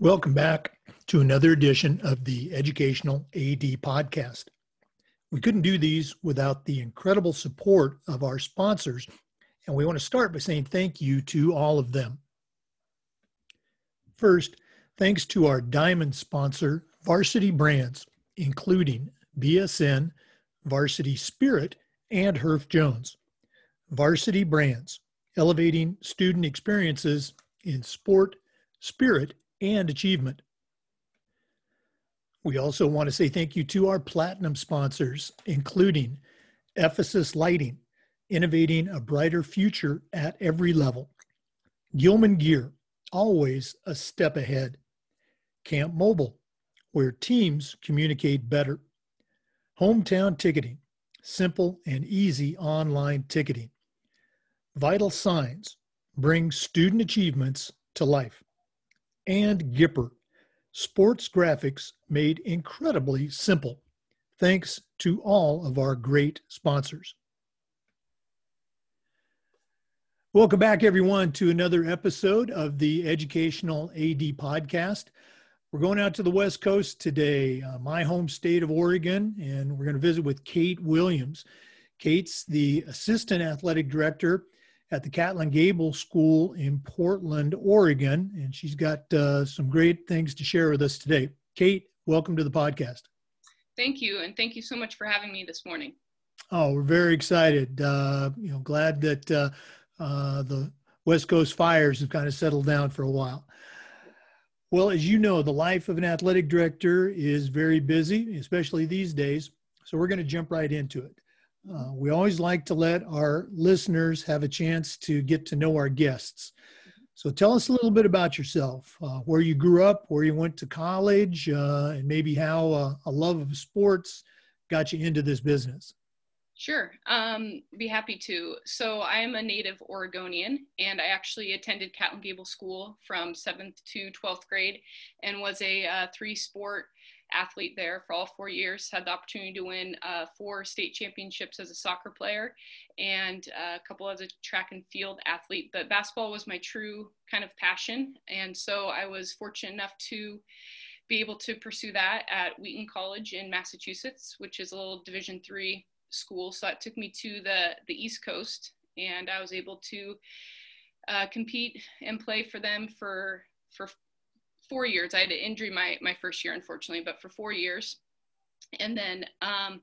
Welcome back to another edition of the Educational AD Podcast. We couldn't do these without the incredible support of our sponsors, and we want to start by saying thank you to all of them. First, thanks to our diamond sponsor, Varsity Brands, including BSN, Varsity Spirit, and Herff Jones. Varsity Brands, elevating student experiences in sport, spirit, and achievement. We also want to say thank you to our platinum sponsors, including Ephesus Lighting, innovating a brighter future at every level. Gilman Gear, always a step ahead. Camp Mobile, where teams communicate better. Hometown Ticketing, simple and easy online ticketing. Vital Signs, bring student achievements to life and Gipper, sports graphics made incredibly simple. Thanks to all of our great sponsors. Welcome back, everyone, to another episode of the Educational AD Podcast. We're going out to the West Coast today, uh, my home state of Oregon, and we're going to visit with Kate Williams. Kate's the Assistant Athletic Director at the Catlin Gable School in Portland, Oregon, and she's got uh, some great things to share with us today. Kate, welcome to the podcast. Thank you, and thank you so much for having me this morning. Oh, we're very excited. Uh, you know, glad that uh, uh the West Coast fires have kind of settled down for a while. Well, as you know, the life of an athletic director is very busy, especially these days. So we're going to jump right into it. Uh, we always like to let our listeners have a chance to get to know our guests. So tell us a little bit about yourself, uh, where you grew up, where you went to college, uh, and maybe how uh, a love of sports got you into this business. Sure, um, be happy to. So I am a native Oregonian, and I actually attended Catlin Gable School from seventh to twelfth grade, and was a uh, three-sport athlete there for all four years. Had the opportunity to win uh, four state championships as a soccer player and uh, a couple as a track and field athlete. But basketball was my true kind of passion. And so I was fortunate enough to be able to pursue that at Wheaton College in Massachusetts, which is a little Division three school. So that took me to the, the East Coast and I was able to uh, compete and play for them for for four years. I had an injury my, my first year, unfortunately, but for four years. And then um,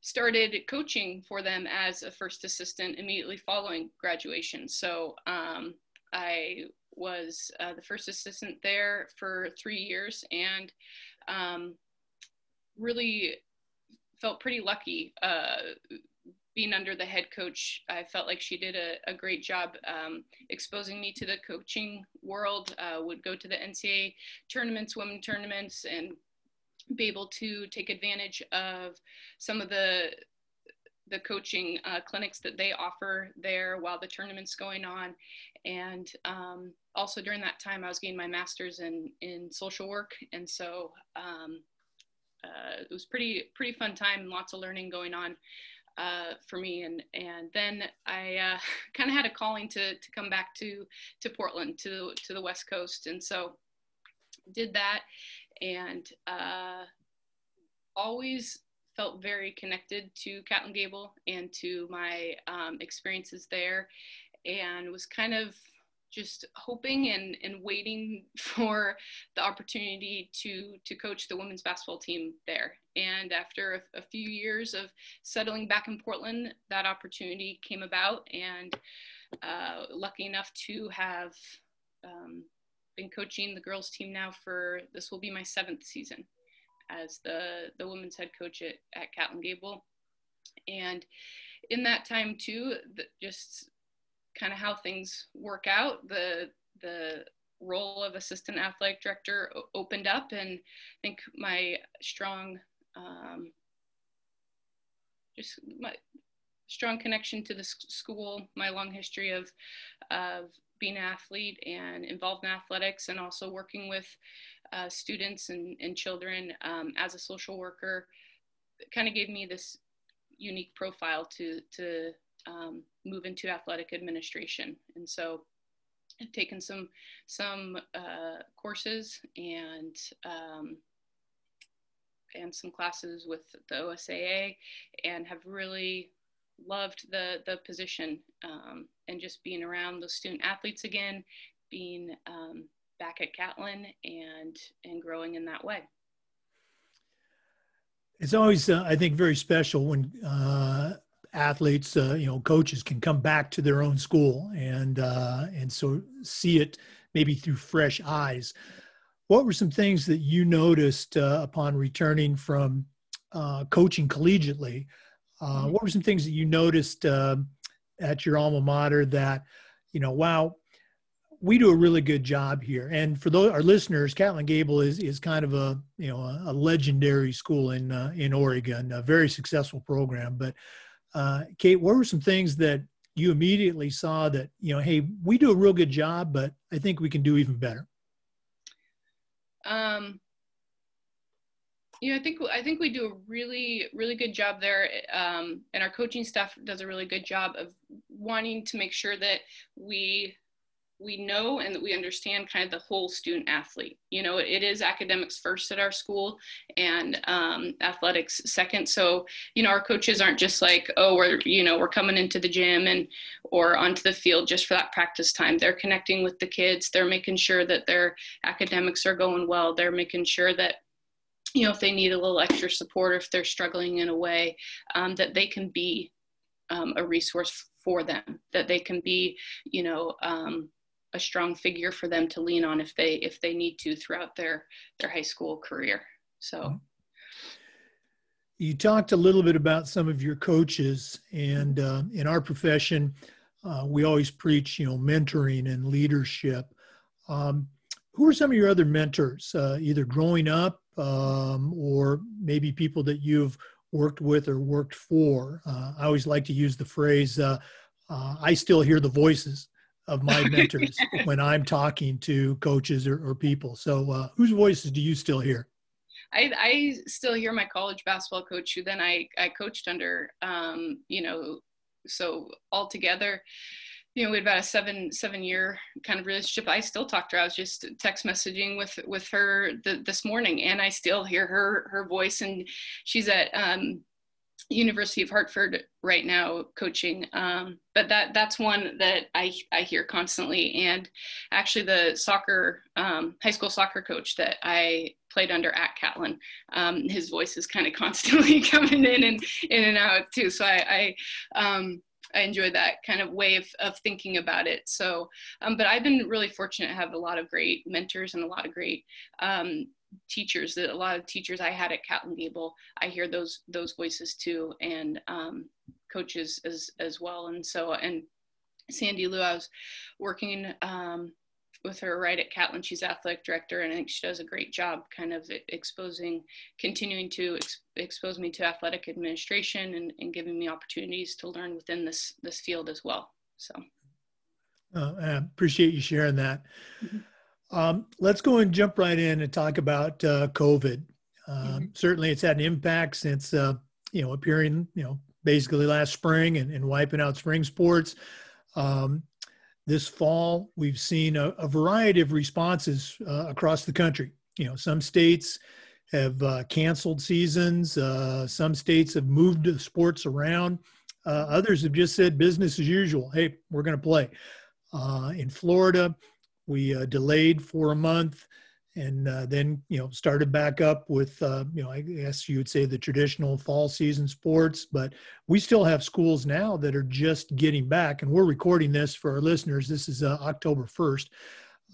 started coaching for them as a first assistant immediately following graduation. So um, I was uh, the first assistant there for three years and um, really felt pretty lucky uh, being under the head coach, I felt like she did a, a great job um, exposing me to the coaching world. Uh, would go to the NCAA tournaments, women tournaments, and be able to take advantage of some of the the coaching uh, clinics that they offer there while the tournament's going on. And um, also during that time, I was getting my master's in, in social work. And so um, uh, it was pretty, pretty fun time, lots of learning going on uh, for me. And and then I uh, kind of had a calling to to come back to to Portland to to the West Coast, and so did that, and uh, always felt very connected to Catlin Gable and to my um, experiences there, and was kind of just hoping and, and waiting for the opportunity to to coach the women's basketball team there. And after a, a, few years of settling back in Portland, that opportunity came about, and uh, lucky enough to have um, been coaching the girls team now for this will be my seventh season as the the women's head coach at, at Catlin Gable. And in that time too, the, just kind of how things work out, the the role of assistant athletic director opened up, and I think my strong, um, just my strong connection to the school, my long history of of being an athlete and involved in athletics, and also working with uh, students and, and children um, as a social worker, kind of gave me this unique profile to to um, move into athletic administration. And so I've taken some some uh, courses and um, and some classes with the OSAA, and have really loved the the position um, and just being around those student athletes again, being um, back at Catlin and and growing in that way. It's always, uh, I think, very special when uh, athletes, uh, you know, coaches can come back to their own school and uh, and so see it maybe through fresh eyes. What were some things that you noticed uh, upon returning from uh, coaching collegiately? Uh, mm-hmm. what were some things that you noticed uh, at your alma mater that, you know, wow, we do a really good job here. And for those our listeners, Catlin Gable is is kind of a you know a, a legendary school in uh, in Oregon, a very successful program. But uh, Kate, what were some things that you immediately saw that you know, hey, we do a real good job, but I think we can do even better? Um, you know, I think I think we do a really really good job there, um, and our coaching staff does a really good job of wanting to make sure that we we know and that we understand kind of the whole student athlete. You know, it is academics first at our school and um, athletics second. So, you know, our coaches aren't just like, oh, we're, you know, we're coming into the gym and or onto the field just for that practice time. They're connecting with the kids. They're making sure that their academics are going well. They're making sure that you know if they need a little extra support or if they're struggling in a way um, that they can be um, a resource for them that they can be you know um, a strong figure for them to lean on if they if they need to throughout their their high school career. So. Mm-hmm. you talked a little bit about some of your coaches and uh, in our profession uh, we always preach you know mentoring and leadership. Um, who are some of your other mentors uh, either growing up um, or maybe people that you've worked with or worked for? Uh, i always like to use the phrase uh, uh, i still hear the voices of my mentors when I'm talking to coaches or, or people. So, uh, whose voices do you still hear? I, I still hear my college basketball coach, who then I, I coached under. Um, you know, so altogether, you know, we had about a seven seven year kind of relationship. I still talk to her. I was just text messaging with with her the, this morning, and I still hear her her voice. And she's at um, University of Hartford right now coaching. Um, but that that's one that I I hear constantly. And actually, the soccer um, high school soccer coach that I played under at Catlin, um, his voice is kind of constantly coming in and in and out too. So I. I um, I enjoy that kind of way of, of thinking about it. So, um, but I've been really fortunate to have a lot of great mentors and a lot of great um, teachers that a lot of teachers I had at Catlin Gable, I hear those those voices too, and um, coaches as as well. And so, and Sandy Lou, I was working um, with her right at Catlin. She's athletic director, and I think she does a great job, kind of exposing, continuing to ex- expose me to athletic administration and, and giving me opportunities to learn within this this field as well. So, uh, I appreciate you sharing that. Mm-hmm. Um, let's go and jump right in and talk about uh, COVID. Um, mm-hmm. Certainly, it's had an impact since uh, you know appearing, you know, basically last spring and, and wiping out spring sports. Um, this fall, we've seen a, a variety of responses uh, across the country. You know, some states have uh, canceled seasons. Uh, some states have moved sports around. Uh, others have just said business as usual. Hey, we're going to play. in Florida, we uh, delayed for a month and uh, then you know started back up with uh, you know i guess you would say the traditional fall season sports but we still have schools now that are just getting back and we're recording this for our listeners. This is uh, october 1st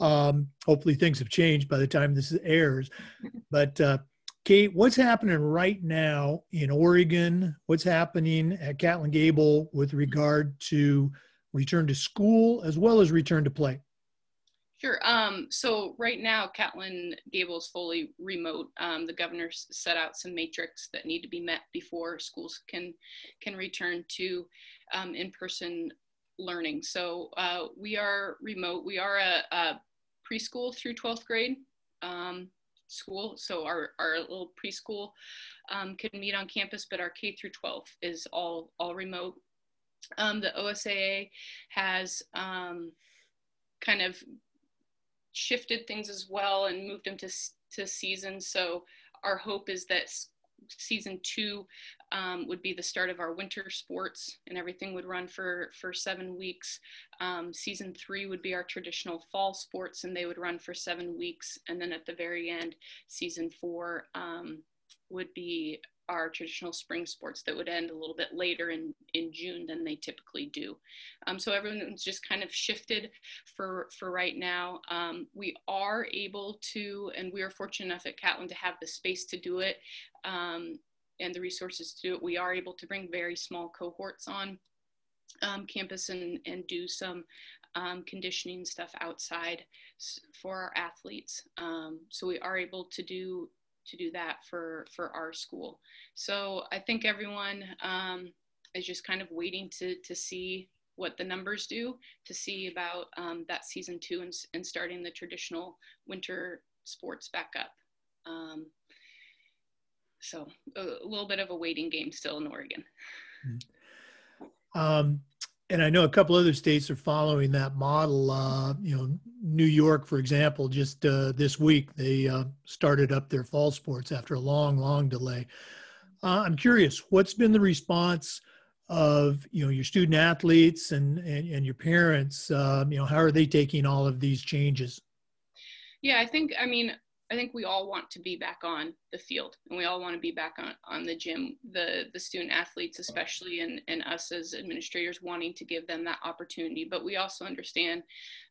um, hopefully things have changed by the time this airs. But uh, kate what's happening right now in oregon? What's happening at catlin gable with regard to return to school as well as return to play Sure. Um, so right now, Catlin Gable is fully remote. Um, the governor set out some matrix that need to be met before schools can can return to um, in-person learning. So uh, we are remote. We are a, a preschool through 12th grade. Um, school. So our, our little preschool um, can meet on campus, but our K through 12 is all, all remote. Um, the OSAA has kind of shifted things as well and moved them to, to seasons. So our hope is that season two um, would be the start of our winter sports and everything would run for for seven weeks um, season three would be our traditional fall sports and they would run for seven weeks and then at the very end season four um, would be our traditional spring sports that would end a little bit later in, in June than they typically do. Um, so everyone's just kind of shifted for, for right now. Um, we are able to, and we are fortunate enough at Catlin to have the space to do it um, and the resources to do it. We are able to bring very small cohorts on um, campus and, and do some um, conditioning stuff outside for our athletes. Um, so we are able to do to do that for for our school. So I think everyone um, is just kind of waiting to to see what the numbers do to see about um, that season two and, and starting the traditional winter sports back up. Um, so a, a, little bit of a waiting game still in Oregon. Mm-hmm. Um, and I know a couple other states are following that model. Uh, you know, New York, for example, just uh, this week they uh, started up their fall sports after a long, long delay. Uh, I'm curious, what's been the response of you know your student athletes and and, and your parents? Um, you know, how are they taking all of these changes? Yeah, I think I mean I think we all want to be back on the field and we all want to be back on, on the gym, the, the student athletes, especially, and, and us as administrators wanting to give them that opportunity. But we also understand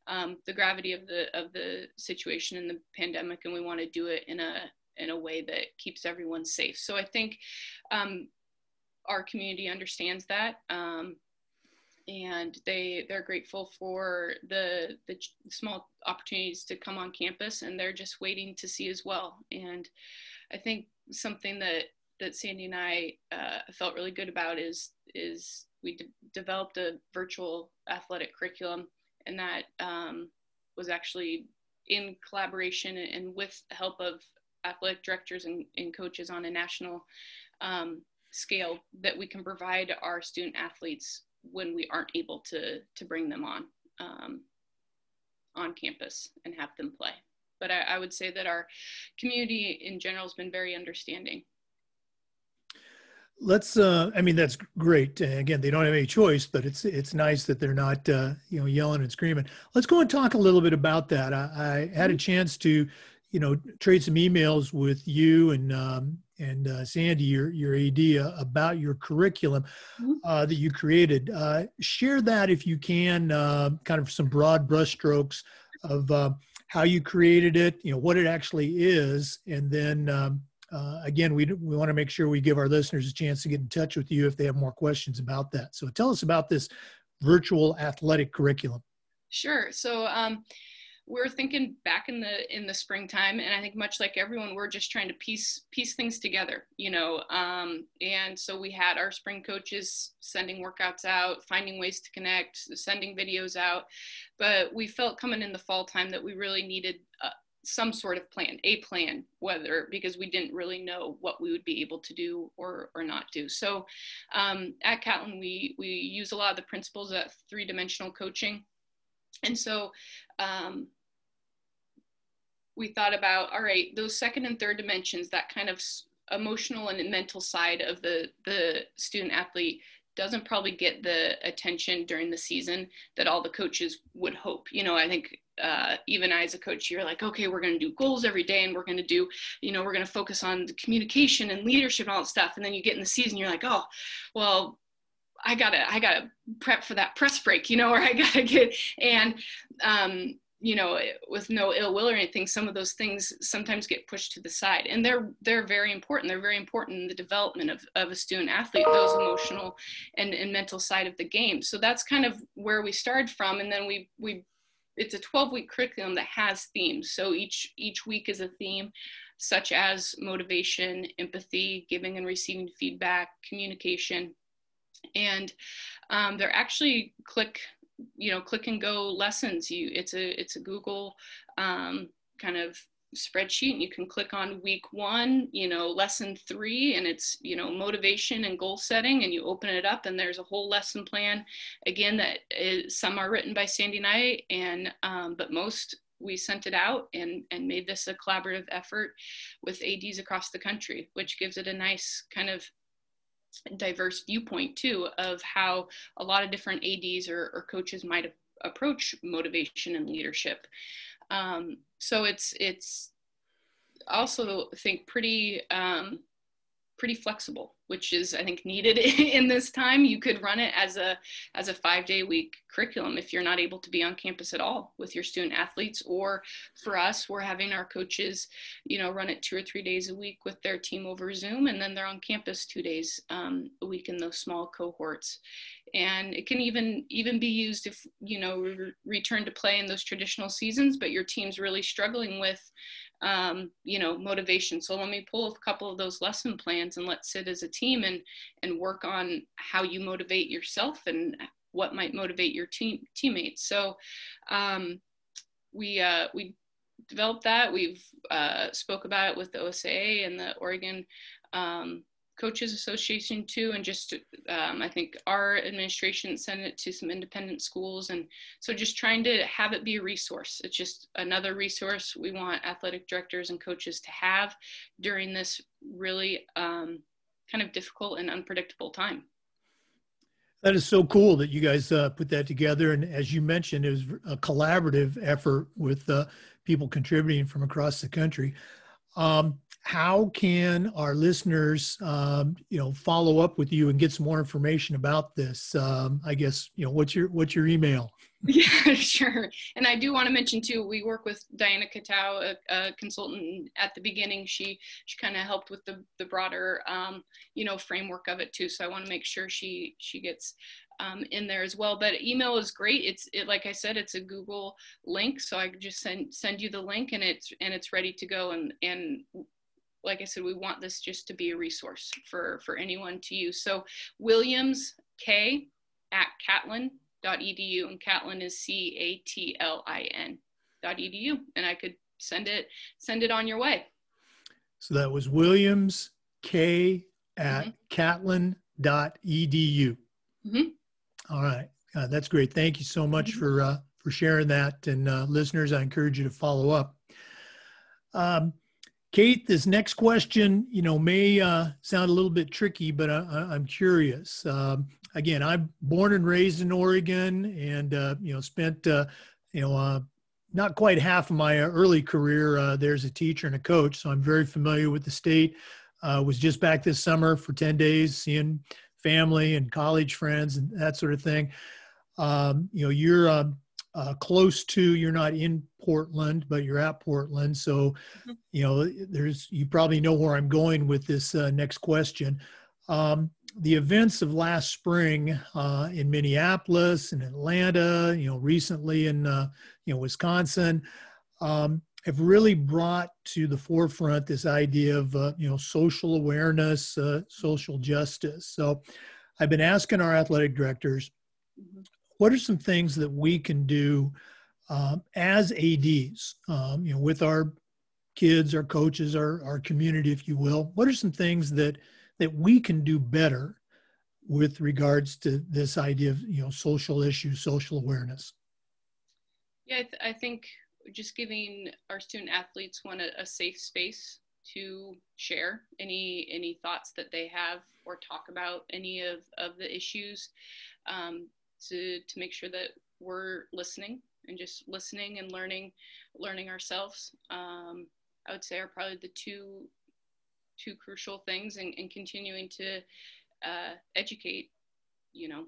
um, the gravity of the, of the situation in the pandemic and we want to do it in a, in a way that keeps everyone safe. So I think um, our community understands that. Um, and they they're grateful for the the small opportunities to come on campus and they're just waiting to see as well. And i think something that that sandy and i uh, felt really good about is is we de- developed a virtual athletic curriculum and that um, was actually in collaboration and with the help of athletic directors and, and coaches on a national um, scale that we can provide our student athletes when we aren't able to to bring them on um, on campus and have them play. But I, I would say that our community in general has been very understanding let's uh i mean that's great again they don't have any choice but it's it's nice that they're not uh you know yelling and screaming let's go and talk a little bit about that i, I had a mm-hmm. chance to you know trade some emails with you and um and uh, Sandy, your your uh, about your curriculum mm-hmm. uh, that you created. Uh, share that if you can, uh, kind of some broad brushstrokes of uh, how you created it, you know, what it actually is, and then um, again, we we want to make sure we give our listeners a chance to get in touch with you if they have more questions about that. So tell us about this virtual athletic curriculum. Sure. So. Um, we're thinking back in the in the springtime and i think much like everyone we're just trying to piece piece things together you know um, and so we had our spring coaches sending workouts out finding ways to connect sending videos out but we felt coming in the fall time that we really needed uh, some sort of plan, a plan, whether because we didn't really know what we would be able to do or or not do. So um, at Catlin, we we use a lot of the principles of three dimensional coaching, and so um, we thought about, all right, those second and third dimensions, that kind of emotional and mental side of the, the student athlete doesn't probably get the attention during the season that all the coaches would hope. You know, I think uh, even I as a coach, you're like, okay, we're going to do goals every day and we're going to do, you know, we're going to focus on the communication and leadership and all that stuff. And then you get in the season, you're like, oh, well, I gotta, I gotta prep for that press break, you know, or I gotta get, and, um, you know, with no ill will or anything, some of those things sometimes get pushed to the side, and they're they're very important. They're very important in the development of, of a student athlete, those emotional and, and mental side of the game. So that's kind of where we started from, and then we we it's a 12 week curriculum that has themes. So each each week is a theme, such as motivation, empathy, giving and receiving feedback, communication, and um, they're actually click you know click and go lessons you it's a it's a google um, kind of spreadsheet and you can click on week one, you know, lesson three, and it's, you know, motivation and goal setting, and you open it up and there's a whole lesson plan. Again, that is, some are written by Sandy Knight, and, um, but most we sent it out and, and made this a collaborative effort with ADs across the country, which gives it a nice kind of diverse viewpoint too of how a lot of different ads or, or coaches might approach motivation and leadership. Um, so it's it's also think pretty um, pretty flexible which is i think needed in this time. You could run it as a as a five day week curriculum if you're not able to be on campus at all with your student athletes. Or for us we're having our coaches you know run it two or three days a week with their team over zoom and then they're on campus two days um, a week in those small cohorts. And it can even even be used if you know re- return to play in those traditional seasons but your team's really struggling with um, you know, motivation. So let me pull a couple of those lesson plans and let's sit as a team and and work on how you motivate yourself and what might motivate your team teammates. So um, we uh, we developed that. We've uh, spoke about it with the OSAA and the Oregon um, coaches association too and just um, i think our administration sent it to some independent schools. And so just trying to have it be a resource. It's just another resource we want athletic directors and coaches to have during this really um, kind of difficult and unpredictable time. That is so cool that you guys uh, put that together. And as you mentioned it was a collaborative effort with uh, people contributing from across the country um, how can our listeners, um, you know, follow up with you and get some more information about this? Um, I guess, you know, what's your what's your email? Yeah, sure. And I do want to mention too, we work with Diana Katau, a, a consultant at the beginning. She she kind of helped with the the broader, um, you know, framework of it too. So I want to make sure she she gets um, in there as well. But email is great. It's it, like I said, it's a Google link, so I just send send you the link, and it's and it's ready to go. And and like I said, we want this just to be a resource for, for anyone to use. So Williams K at catlin.edu and Catlin is C-A-T-L-I-N dot edu. And I could send it, send it on your way. So that was Williams K at mm-hmm. catlin.edu. Mm-hmm. All right. Uh, that's great. Thank you so much mm-hmm. for, uh, for sharing that. And uh, listeners, I encourage you to follow up. Um, Kate, this next question, you know, may uh, sound a little bit tricky, but I, am curious. Um, again, I'm born and raised in Oregon, and uh, you know, spent uh, you know uh, not quite half of my early career uh, there as a teacher and a coach, so I'm very familiar with the state. Uh, was just back this summer for 10 days, seeing family and college friends and that sort of thing. Um, you know, you're um, uh, close to you're not in portland but you're at portland so mm-hmm. you know there's you probably know where i'm going with this uh, next question um, the events of last spring uh, in minneapolis and atlanta you know recently in uh, you know wisconsin um, have really brought to the forefront this idea of uh, you know social awareness uh, social justice. So i've been asking our athletic directors mm-hmm. what are some things that we can do um, as ads um, you know with our kids our coaches our, our community if you will what are some things that that we can do better with regards to this idea of you know social issues social awareness? Yeah i, th- I think just giving our student athletes one a, a safe space to share any any thoughts that they have or talk about any of, of the issues um, to to make sure that we're listening and just listening and learning learning ourselves. Um, i would say are probably the two two crucial things and, continuing to uh, educate you know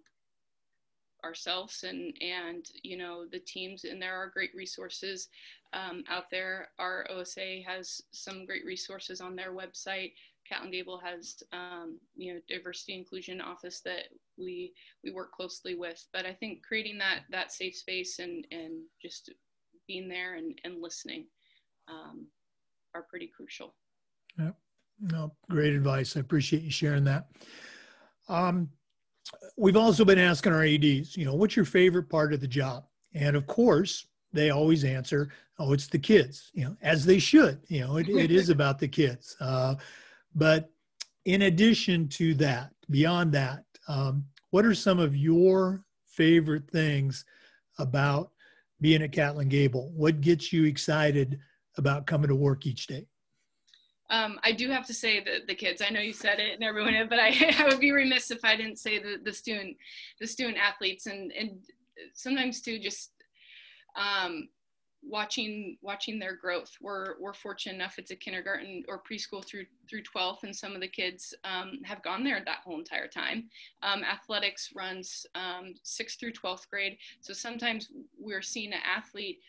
ourselves and and you know the teams and there are great resources um, out there our OSAA has some great resources on their website Catlin Gable has, um, you know, diversity inclusion office that we we work closely with. But I think creating that that safe space and and just being there and, and listening um, are pretty crucial. Yeah, no, great advice. I appreciate you sharing that. Um, we've also been asking our ads, you know, what's your favorite part of the job? And of course, they always answer, "Oh, it's the kids," you know, as they should. You know, it, it is about the kids. Uh, but in addition to that, beyond that, um, what are some of your favorite things about being at Catlin Gable? What gets you excited about coming to work each day? Um, I do have to say that the kids. I know you said it and everyone, but I, I would be remiss if I didn't say the the student, the student athletes, and and sometimes too just um, watching watching their growth. We're we're fortunate enough it's a kindergarten or preschool through through 12th, and some of the kids um, have gone there that whole entire time. Um, athletics runs um, sixth through 12th grade, so sometimes we're seeing an athlete.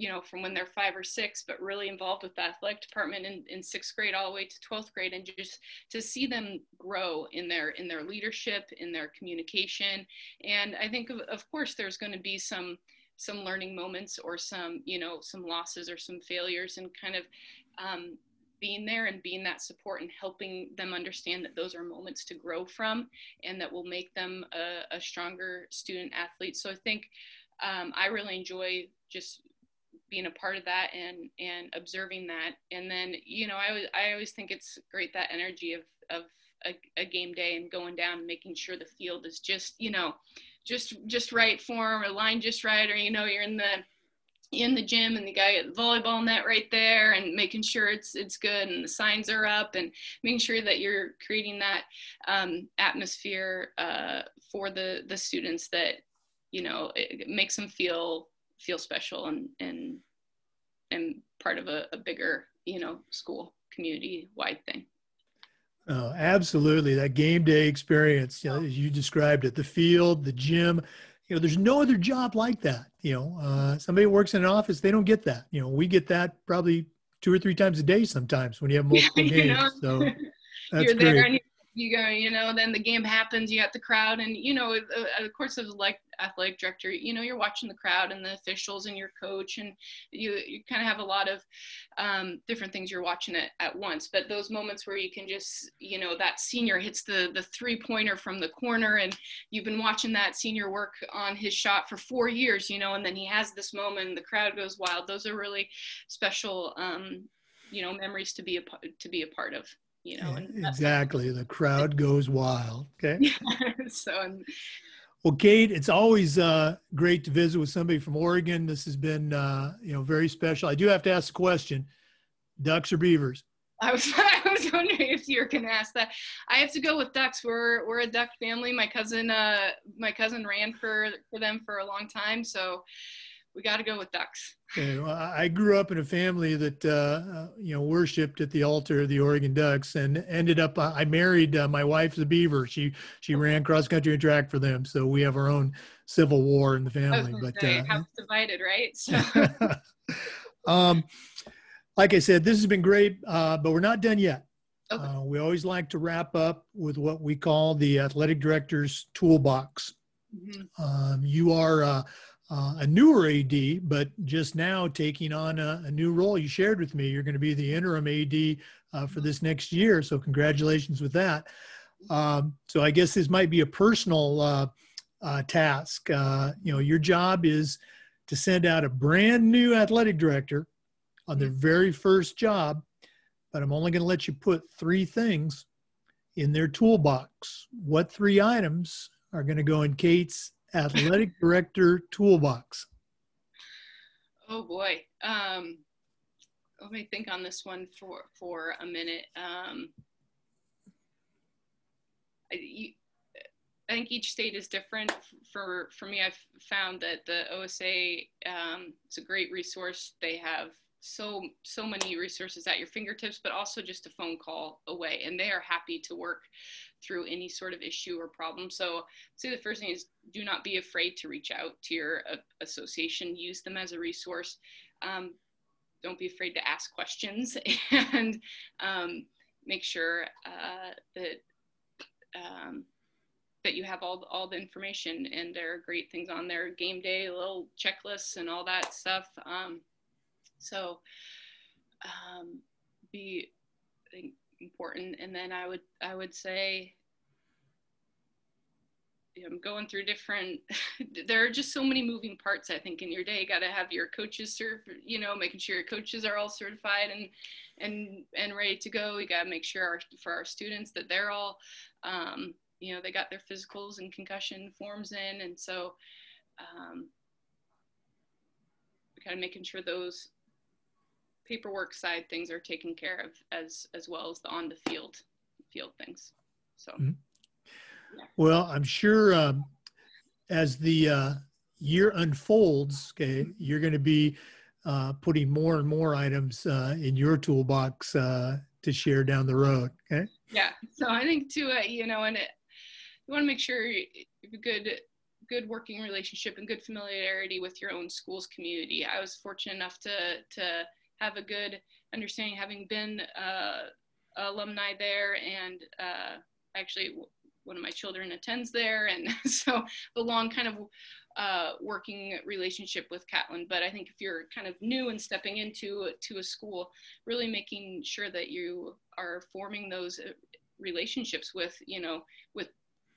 You know, from when they're five or six, but really involved with the athletic department in, in sixth grade all the way to 12th grade, and just to see them grow in their in their leadership, in their communication, and I think of, of course there's going to be some some learning moments or some you know some losses or some failures and kind of um, being there and being that support and helping them understand that those are moments to grow from and that will make them a, a stronger student athlete. So i think um, i really enjoy just being a part of that and and observing that. And then you know i, I always think it's great that energy of of a, a game day and going down and making sure the field is just you know just just right form or line just right or you know you're in the in the gym and the guy at the volleyball net right there and making sure it's it's good and the signs are up and making sure that you're creating that um, atmosphere uh, for the the students that you know it, it makes them feel feel special and and and part of a, a bigger you know school community wide thing Oh, absolutely. That game day experience, you know, as you described it, the field, the gym, you know, there's no other job like that. You know, uh, somebody works in an office, they don't get that. You know, we get that probably two or three times a day sometimes when you have multiple games. Know? So that's You're great. there and you go, you know, then the game happens, you got the crowd, and you know, uh, of course, as like athletic director, you know, you're watching the crowd and the officials and your coach, and you you kind of have a lot of um, different things you're watching it at once. But those moments where you can just, you know, that senior hits the the three pointer from the corner, and you've been watching that senior work on his shot for four years, you know, and then he has this moment, and the crowd goes wild. Those are really special, um, you know, memories to be a to be a part of you know exactly the crowd goes wild okay so well kate it's always uh, great to visit with somebody from oregon this has been uh, you know very special i do have to ask a question ducks or beavers I was, I was wondering if you were going to ask that. I have to go with ducks. We're we're a duck family. My cousin uh my cousin ran for for them for a long time, so we got to go with ducks. Okay, well, I grew up in a family that uh, uh, you know worshipped at the altar of the Oregon Ducks, and ended up. Uh, I married uh, my wife's a Beaver. She she ran cross country and track for them, so we have our own civil war in the family. but say, uh, house divided, right? So. um, like I said, this has been great, uh, but we're not done yet. Okay. Uh, we always like to wrap up with what we call the athletic director's toolbox. Mm-hmm. Um, you are uh, a newer AD, but just now taking on a, a, new role. You shared with me you're going to be the interim AD uh, for this next year, so congratulations with that. Um, so I guess this might be a personal uh, uh task. Uh, you know, your job is to send out a brand new athletic director on their very first job, but I'm only going to let you put three things in their toolbox. What three items are going to go in Kate's athletic director toolbox? Oh boy. Um, let me think on this one for for a minute. Um, I, you, I think each state is different. For for me, I've found that the OSAA um, is a great resource. They have so so many resources at your fingertips but also just a phone call away and they are happy to work through any sort of issue or problem. So I'd say the first thing is do not be afraid to reach out to your uh, association use them as a resource. Um, don't be afraid to ask questions and um, make sure uh, that um, that you have all, all the information and there are great things on there game day little checklists and all that stuff. Um, so um, be important. And then I would I would say I'm going through different there are just so many moving parts i think in your day. You got to have your coaches serve you know making sure your coaches are all certified and and and ready to go. You got to make sure our, for our students that they're all um, you know they got their physicals and concussion forms in. And so um, kind of making sure those paperwork side things are taken care of as as well as the on the field field things so mm-hmm. Well, I'm sure um, as the uh, year unfolds, okay, you're going to be uh, putting more and more items uh, in your toolbox uh, to share down the road. Okay. Yeah. So I think too, uh, you know, and it, you want to make sure you have a good, good working relationship and good familiarity with your own school's community. I was fortunate enough to to have a good understanding, having been uh, alumni there, and actually one of my children attends there, and so a long kind of uh, working relationship with Catlin. But I think if you're kind of new and stepping into to a school, really making sure that you are forming those uh, relationships with you know with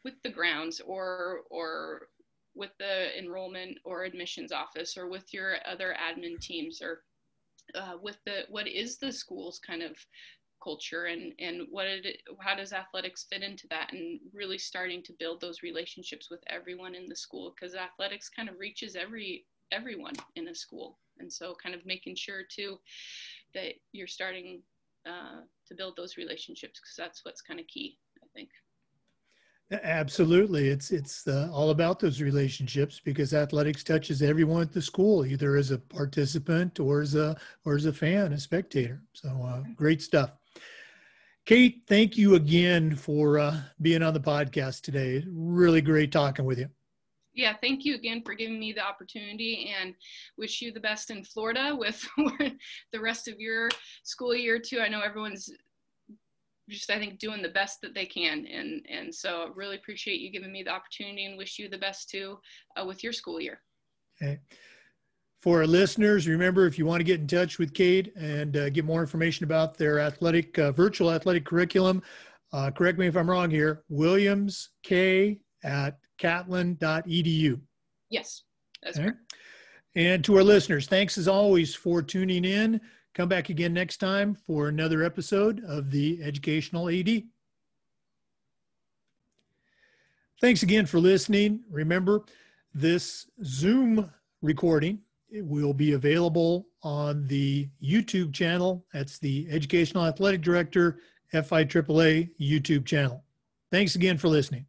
with the grounds or or with the enrollment or admissions office or with your other admin teams or uh, with the what is the school's kind of culture and and what it how does athletics fit into that and really starting to build those relationships with everyone in the school? Because athletics kind of reaches every everyone in a school. And so kind of making sure too that you're starting uh, to build those relationships because that's what's kind of key i think absolutely it's it's uh, all about those relationships because athletics touches everyone at the school either as a participant or as a or as a fan a spectator so uh, great stuff Kate, thank you again for uh, being on the podcast today. Really great talking with you. Yeah, thank you again for giving me the opportunity and wish you the best in Florida with the rest of your school year too. I know everyone's just I think doing the best that they can and and so really appreciate you giving me the opportunity and wish you the best too uh, with your school year. Okay. For our listeners, remember if you want to get in touch with Kate and uh, get more information about their athletic, uh, virtual athletic curriculum, uh, correct me if I'm wrong here, Williams K at catlin.edu. Yes, that's okay. And to our listeners, thanks as always for tuning in. Come back again next time for another episode of the Educational AD. Thanks again for listening. Remember, this Zoom recording will be available on the YouTube channel. That's the Educational Athletic Director FIAAA YouTube channel. Thanks again for listening.